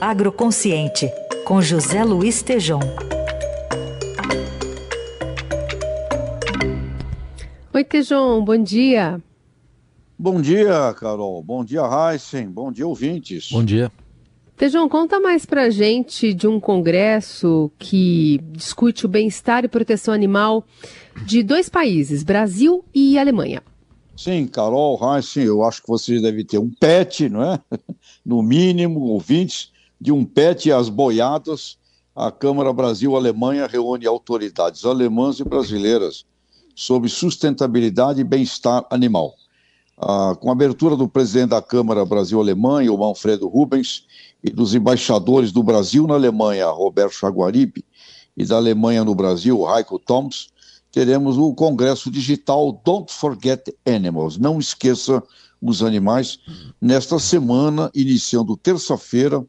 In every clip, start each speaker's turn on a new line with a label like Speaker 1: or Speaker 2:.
Speaker 1: Agroconsciente, com José Luiz Tejom.
Speaker 2: Oi, Tejom, bom dia.
Speaker 3: Bom dia, Carol. Bom dia, Heisen. Bom dia, ouvintes.
Speaker 4: Bom dia.
Speaker 2: Tejão, conta mais pra gente de um congresso que discute o bem-estar e proteção animal de dois países, Brasil e Alemanha.
Speaker 3: Sim, Carol, Heisen, eu acho que você deve ter um pet, não é? No mínimo, ouvintes, de um pet às boiadas. A Câmara Brasil-Alemanha reúne autoridades alemãs e brasileiras sobre sustentabilidade e bem-estar animal. Ah, com a abertura do presidente da Câmara Brasil-Alemanha, o Manfredo Rubens, e dos embaixadores do Brasil na Alemanha, Roberto Chaguaribe, e da Alemanha no Brasil, Heiko Toms, teremos o Congresso Digital Don't Forget Animals, não esqueça os animais, nesta semana, iniciando terça-feira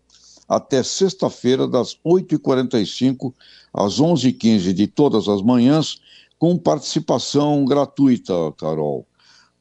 Speaker 3: até sexta-feira, das 8h45 às 11h15 de todas as manhãs, com participação gratuita, Carol.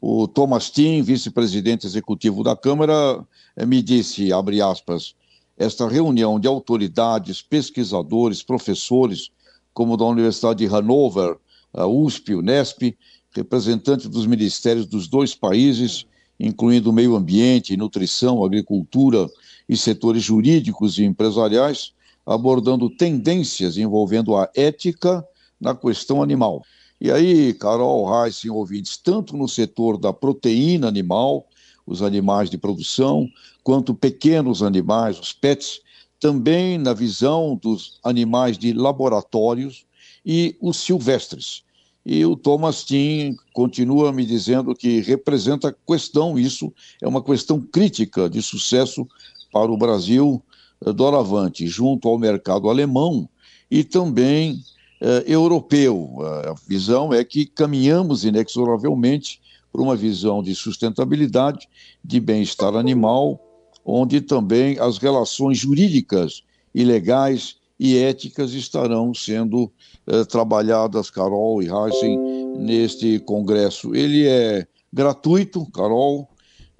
Speaker 3: O Thomas Tim, vice-presidente executivo da Câmara, eh, me disse, abre aspas, esta reunião de autoridades, pesquisadores, professores, como da Universidade de Hannover, a USP, Unesp, representantes dos ministérios dos dois países, incluindo meio ambiente, nutrição, agricultura e setores jurídicos e empresariais, abordando tendências envolvendo a ética na questão animal. E aí, Carol, Reis e ouvintes, tanto no setor da proteína animal, os animais de produção, quanto pequenos animais, os pets, também na visão dos animais de laboratórios e os silvestres. E o Thomas Tim continua me dizendo que representa questão, isso é uma questão crítica de sucesso para o Brasil eh, doravante, junto ao mercado alemão e também eh, europeu. A visão é que caminhamos inexoravelmente para uma visão de sustentabilidade, de bem-estar animal, onde também as relações jurídicas e legais e éticas estarão sendo eh, trabalhadas, Carol e Heisen, neste congresso. Ele é gratuito, Carol.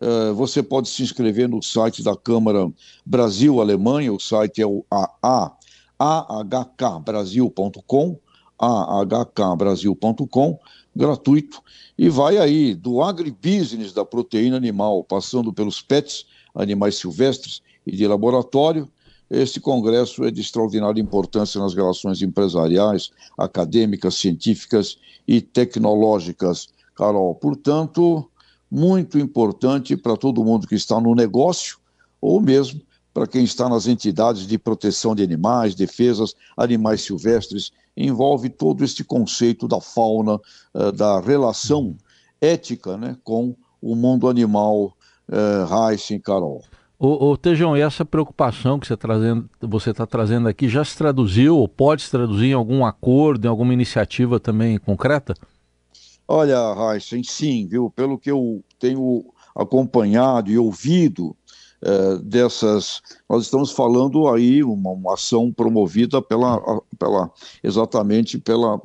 Speaker 3: Eh, você pode se inscrever no site da Câmara Brasil-Alemanha, o site é o AA, ahkbrasil.com, gratuito, e vai aí do agribusiness da proteína animal, passando pelos pets, animais silvestres e de laboratório. Este congresso é de extraordinária importância nas relações empresariais, acadêmicas, científicas e tecnológicas, Carol. Portanto, muito importante para todo mundo que está no negócio ou mesmo para quem está nas entidades de proteção de animais, defesas, animais silvestres, envolve todo este conceito da fauna, eh, da relação ética né, com o mundo animal, uh, Heisen, Carol.
Speaker 4: Ô, ô Tejão, e essa preocupação que você está trazendo, tá trazendo aqui já se traduziu ou pode se traduzir em algum acordo, em alguma iniciativa também concreta?
Speaker 3: Olha, Heisen, sim, viu? Pelo que eu tenho acompanhado e ouvido é, dessas. Nós estamos falando aí uma, uma ação promovida pela, pela exatamente pela,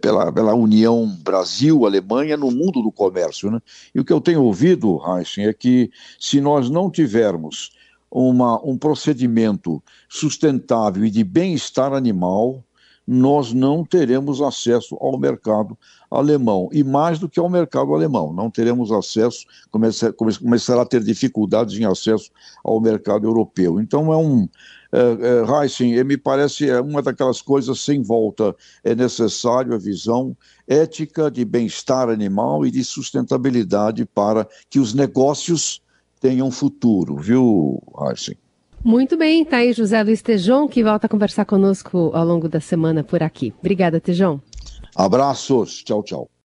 Speaker 3: pela, pela União Brasil-Alemanha no mundo do comércio. Né? E o que eu tenho ouvido, Heisen, é que se nós não tivermos uma, um procedimento sustentável e de bem-estar animal, nós não teremos acesso ao mercado alemão. E mais do que ao mercado alemão, não teremos acesso, começar, começará a ter dificuldades em acesso ao mercado europeu. Então é um. É, é, me parece é uma daquelas coisas sem volta. É necessário a visão ética de bem-estar animal e de sustentabilidade para que os negócios tenham futuro, viu, Heisen?
Speaker 2: Muito bem, tá aí José Luiz Tejon, que volta a conversar conosco ao longo da semana por aqui. Obrigada, Tejon.
Speaker 3: Abraços, tchau, tchau.